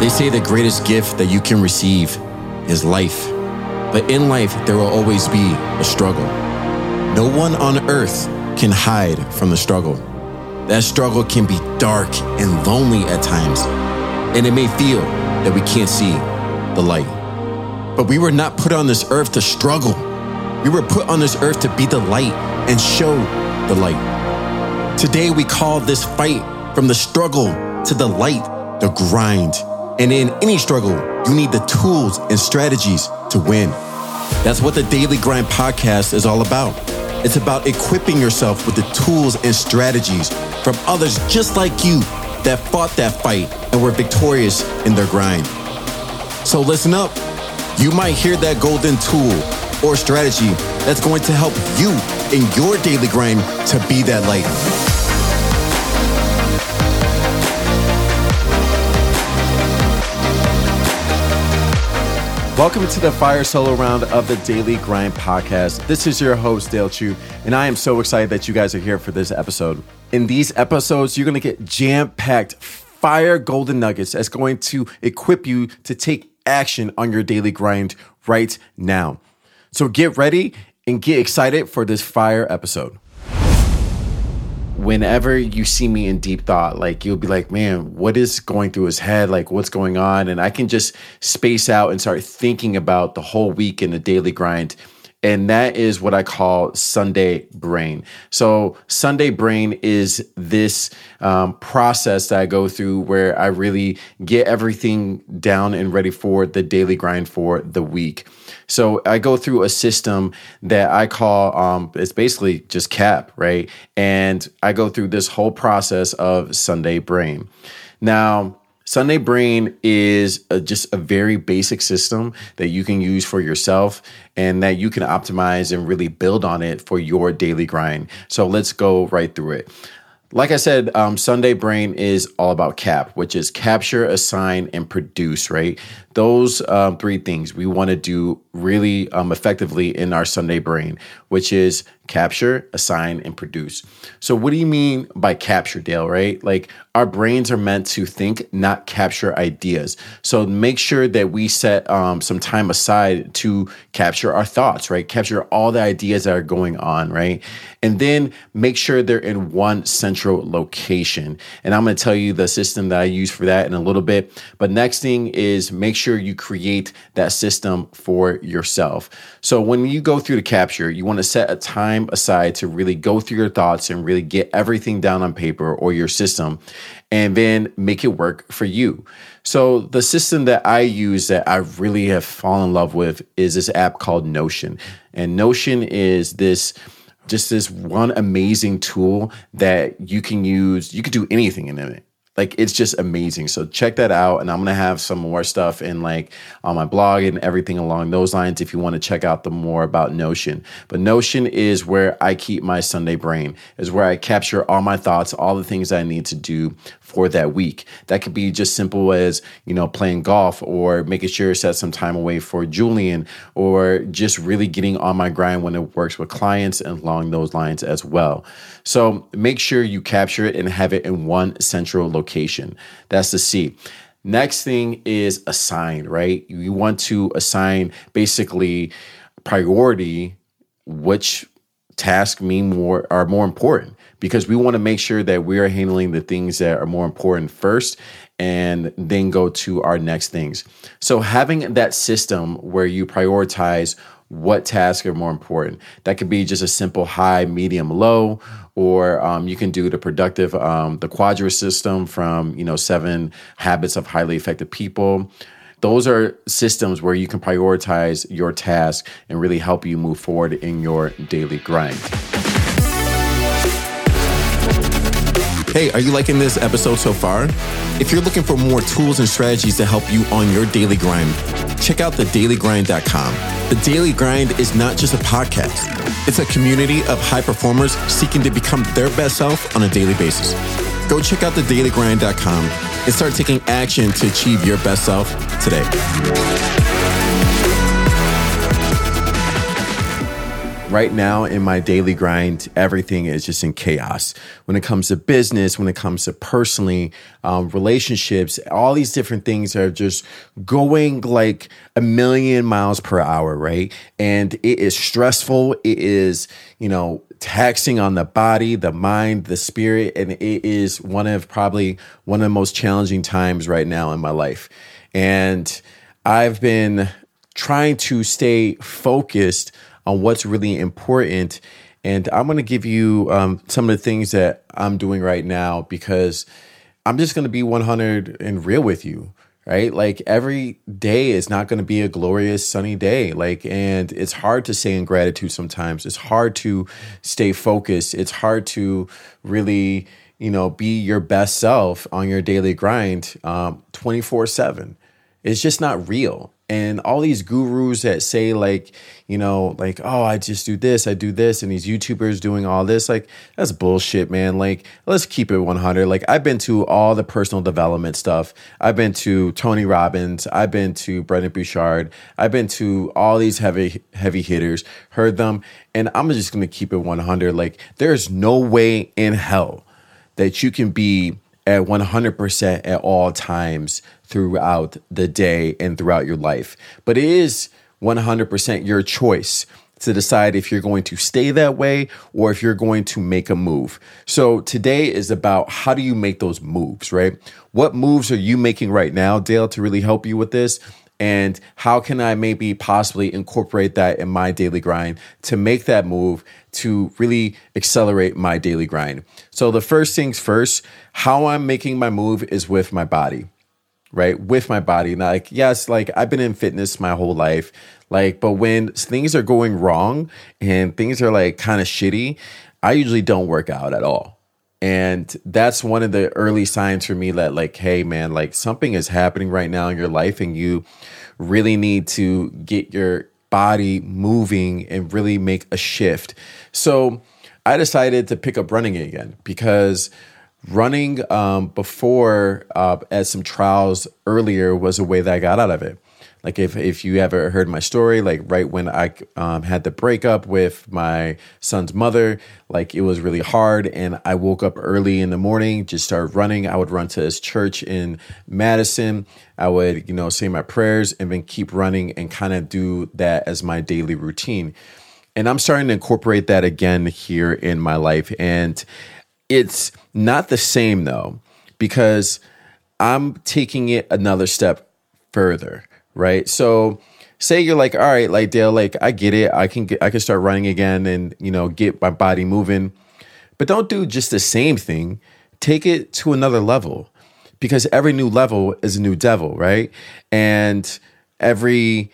They say the greatest gift that you can receive is life. But in life, there will always be a struggle. No one on earth can hide from the struggle. That struggle can be dark and lonely at times, and it may feel that we can't see the light. But we were not put on this earth to struggle. We were put on this earth to be the light and show the light. Today, we call this fight from the struggle to the light, the grind. And in any struggle, you need the tools and strategies to win. That's what the Daily Grind podcast is all about. It's about equipping yourself with the tools and strategies from others just like you that fought that fight and were victorious in their grind. So listen up. You might hear that golden tool or strategy that's going to help you in your daily grind to be that light. Welcome to the Fire Solo round of the Daily Grind podcast. This is your host, Dale Chu, and I am so excited that you guys are here for this episode. In these episodes, you're going to get jam packed fire golden nuggets that's going to equip you to take action on your daily grind right now. So get ready and get excited for this fire episode whenever you see me in deep thought, like you'll be like, man, what is going through his head? Like, what's going on? And I can just space out and start thinking about the whole week in the daily grind. And that is what I call Sunday brain. So, Sunday brain is this um, process that I go through where I really get everything down and ready for the daily grind for the week. So I go through a system that I call um, it's basically just CAP, right? And I go through this whole process of Sunday Brain. Now, Sunday Brain is a, just a very basic system that you can use for yourself and that you can optimize and really build on it for your daily grind. So let's go right through it. Like I said, um, Sunday Brain is all about CAP, which is capture, assign, and produce, right? Those um, three things we want to do really um, effectively in our Sunday Brain, which is capture, assign, and produce. So, what do you mean by capture, Dale, right? Like our brains are meant to think, not capture ideas. So, make sure that we set um, some time aside to capture our thoughts, right? Capture all the ideas that are going on, right? And then make sure they're in one central location. And I'm going to tell you the system that I use for that in a little bit. But next thing is make sure you create that system for yourself. So, when you go through the capture, you want to set a time time aside to really go through your thoughts and really get everything down on paper or your system and then make it work for you. So, the system that I use that I really have fallen in love with is this app called Notion. And Notion is this just this one amazing tool that you can use. You can do anything in it like it's just amazing. So check that out. And I'm gonna have some more stuff in like on my blog and everything along those lines if you want to check out the more about Notion. But Notion is where I keep my Sunday brain, is where I capture all my thoughts, all the things I need to do for that week. That could be just simple as, you know, playing golf or making sure to set some time away for Julian or just really getting on my grind when it works with clients and along those lines as well. So make sure you capture it and have it in one central location. That's the C. Next thing is assign, right? You want to assign basically priority which tasks mean more are more important because we want to make sure that we are handling the things that are more important first and then go to our next things. So having that system where you prioritize what tasks are more important. That could be just a simple high, medium, low, or um, you can do the productive, um, the Quadra system from you know Seven Habits of Highly Effective People. Those are systems where you can prioritize your task and really help you move forward in your daily grind. Hey, are you liking this episode so far? If you're looking for more tools and strategies to help you on your daily grind, check out thedailygrind.com. The Daily Grind is not just a podcast, it's a community of high performers seeking to become their best self on a daily basis. Go check out thedailygrind.com and start taking action to achieve your best self today. Right now in my daily grind, everything is just in chaos. When it comes to business, when it comes to personally, um, relationships, all these different things are just going like a million miles per hour, right? And it is stressful. It is, you know, taxing on the body, the mind, the spirit. And it is one of probably one of the most challenging times right now in my life. And I've been trying to stay focused on what's really important. And I'm going to give you um, some of the things that I'm doing right now because I'm just going to be 100 and real with you, right? Like every day is not going to be a glorious sunny day. Like, and it's hard to stay in gratitude sometimes. It's hard to stay focused. It's hard to really, you know, be your best self on your daily grind um, 24 7. It's just not real and all these gurus that say like you know like oh i just do this i do this and these youtubers doing all this like that's bullshit man. Like let's keep it 100 like i've been to all the personal development stuff. I've been to tony robbins. I've been to brendon burchard i've been to all these heavy heavy hitters heard them and i'm just gonna keep it 100 like there's no way in hell that you can be at 100% at all times throughout the day and throughout your life. But it is 100% your choice to decide if you're going to stay that way or if you're going to make a move. So today is about how do you make those moves, right? What moves are you making right now, Dale, to really help you with this? And how can I maybe possibly incorporate that in my daily grind to make that move to really accelerate my daily grind? So, the first things first, how I'm making my move is with my body right? With my body. Like yes like i've been in fitness my whole life like but when things are going wrong and things are like kind of shitty i usually don't work out at all and that's one of the early signs for me that like hey man like something is happening right now in your life and you really need to get your body moving and really make a shift so i decided to pick up running again because running um, before uh, some trials earlier was a way that I got out of it. Like if if you ever heard my story, like right when I um, had the breakup with my son's mother, like it was really hard, and I woke up early in the morning, just started running. I would run to this church in Madison. I would you know say my prayers and then keep running and kind of do that as my daily routine. And I'm starting to incorporate that again here in my life, and it's not the same though, because I'm taking it another step further, right? So say you're like, all right, like Dale, like I get it. I can get I can start running again and you know get my body moving. But don't do just the same thing. Take it to another level. Because every new level is a new devil, right? And every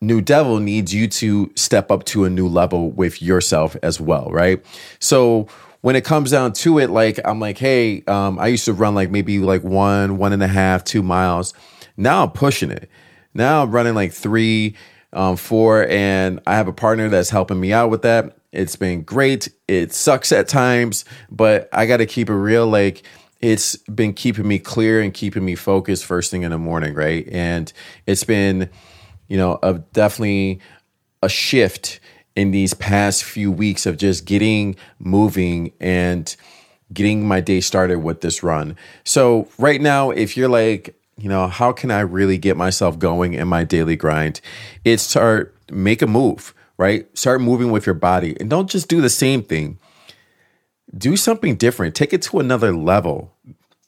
new devil needs you to step up to a new level with yourself as well, right? So when it comes down to it, like I'm like, hey, um, I used to run like maybe like one, one and a half, two miles. Now I'm pushing it. Now I'm running like three, um, four, and I have a partner that's helping me out with that. It's been great. It sucks at times, but I got to keep it real. Like it's been keeping me clear and keeping me focused first thing in the morning, right? And it's been, you know, a, definitely a shift in these past few weeks of just getting moving and getting my day started with this run. So, right now, if you're like, you know, how can I really get myself going in my daily grind? It's start make a move, right? Start moving with your body and don't just do the same thing. Do something different. Take it to another level.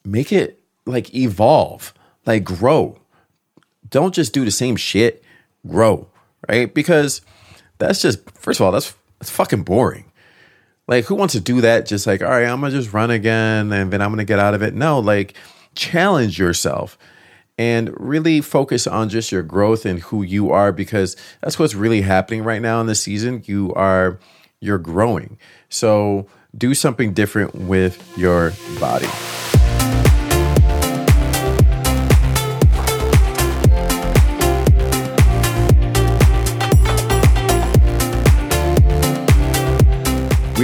Make it like evolve, like grow. Don't just do the same shit. Grow, right? Because that's just first of all, that's that's fucking boring. Like, who wants to do that? Just like, all right, I'm gonna just run again and then I'm gonna get out of it. No, like, challenge yourself and really focus on just your growth and who you are because that's what's really happening right now in the season. You are you're growing. So do something different with your body.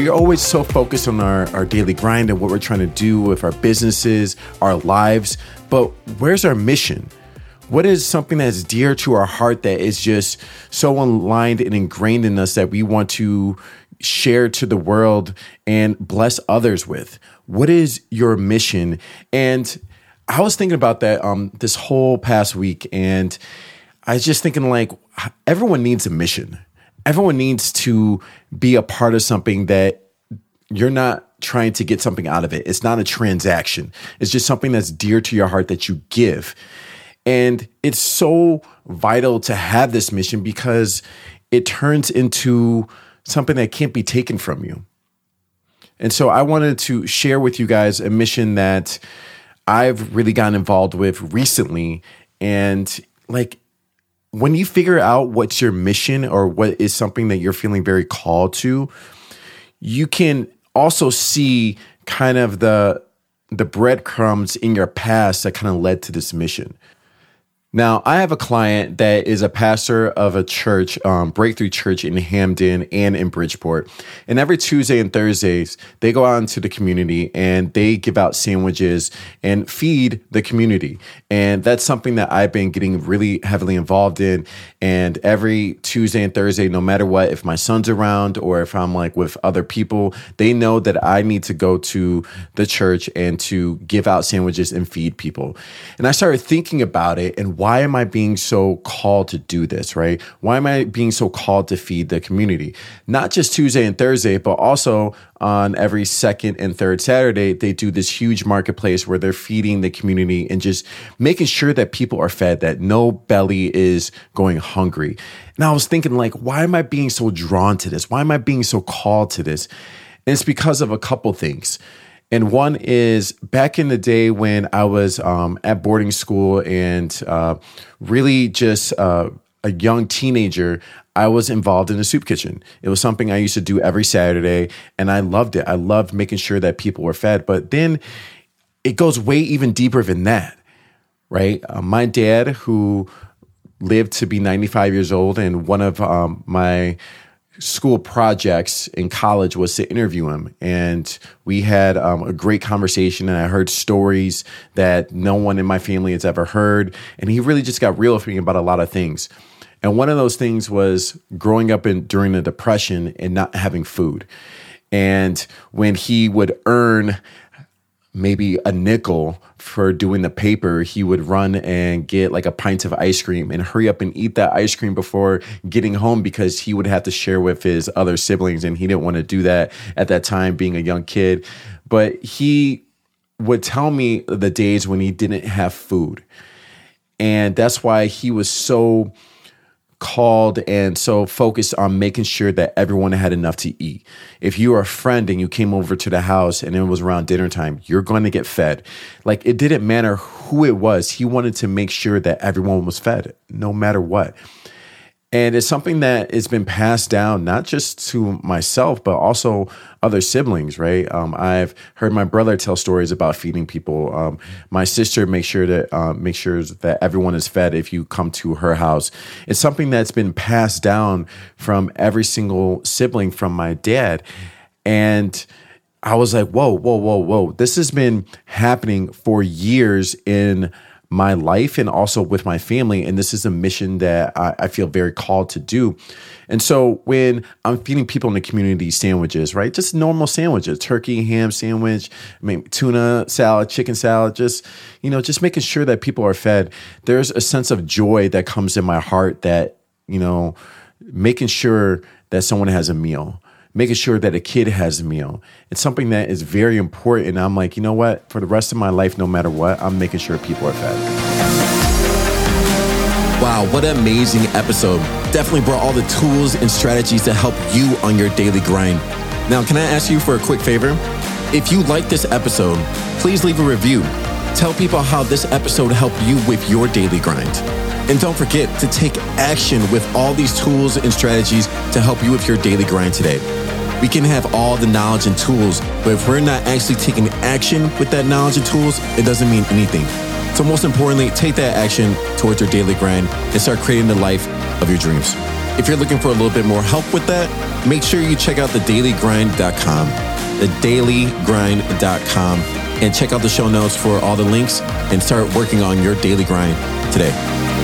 we're always so focused on our, our daily grind and what we're trying to do with our businesses, our lives. But where's our mission? What is something that is dear to our heart that is just so aligned and ingrained in us that we want to share to the world and bless others with? What is your mission? And I was thinking about that um, this whole past week, and I was just thinking like everyone needs a mission. Everyone needs to be a part of something that you're not trying to get something out of it. It's not a transaction. It's just something that's dear to your heart that you give. And it's so vital to have this mission because it turns into something that can't be taken from you. And so I wanted to share with you guys a mission that I've really gotten involved with recently. And like when you figure out what's your mission or what is something that you're feeling very called to, you can also see kind of the the breadcrumbs in your past that kind of led to this mission. Now, I have a client that is a pastor of a church, um, Breakthrough Church in Hamden and in Bridgeport. And every Tuesday and Thursdays, they go out into the community and they give out sandwiches and feed the community. And that's something that I've been getting really heavily involved in. And every Tuesday and Thursday, no matter what, if my son's around or if I'm like with other people, they know that I need to go to the church and to give out sandwiches and feed people. And I started thinking about it and why am I being so called to do this, right? Why am I being so called to feed the community? Not just Tuesday and Thursday, but also on every second and third Saturday, they do this huge marketplace where they're feeding the community and just making sure that people are fed, that no belly is going hungry. And I was thinking, like, why am I being so drawn to this? Why am I being so called to this? And it's because of a couple things. And one is back in the day when I was um, at boarding school and uh, really just uh, a young teenager, I was involved in the soup kitchen. It was something I used to do every Saturday, and I loved it. I loved making sure that people were fed. But then it goes way even deeper than that, right? Uh, my dad, who lived to be 95 years old, and one of um, my school projects in college was to interview him. And we had um, a great conversation and i heard stories that no one in my family has ever heard. And he really just got real with me about a lot of things. And one of those things was growing up in during the depression and not having food. And when he would earn maybe a nickel for doing the paper, he would run and get like a pint of ice cream and hurry up and eat that ice cream before getting home because he would have to share with his other siblings and he didn't want to do that at that time being a young kid. But he would tell me the days when he didn't have food. And that's why he was so called and so focused on making sure that everyone had enough to eat. If you were a friend and you came over to the house and it was around dinner time, you're going to get fed. Like it didn't matter who it was. He wanted to make sure that everyone was fed no matter what. And it's something that has been passed down not just to myself, but also other siblings, right? Um, I've heard my brother tell stories about feeding people. Um, my sister makes sure that uh, make sure that everyone is fed if you come to her house. It's something that's been passed down from every single sibling from my dad, and I was like, whoa, whoa, whoa, whoa! This has been happening for years in my life and also with my family. And this is a mission that I, I, feel very called to do. And so when I'm feeding people in the community sandwiches, right? Just normal sandwiches, turkey, ham sandwich, I mean, tuna salad, chicken salad, just, you know, just making sure that people are fed. There's a sense of joy that comes in my heart that, you know, making sure that someone has a meal making sure that a kid has a meal. It's something that is very important. I'm like, you know what? For the rest of my life, no matter what, I'm making sure people are fed. Wow, what an amazing episode. Definitely brought all the tools and strategies to help you on your daily grind. Now, can I ask you for a quick favor? If you like this episode, please leave a review. Tell people how this episode helped you with your daily grind. And don't forget to take action with all these tools and strategies to help you with your daily grind today. We can have all the knowledge and tools, but if we're not actually taking action with that knowledge and tools, it doesn't mean anything. So, most importantly, take that action towards your daily grind and start creating the life of your dreams. If you're looking for a little bit more help with that, make sure you check out thedailygrind.com. Thedailygrind.com and check out the show notes for all the links and start working on your daily grind today.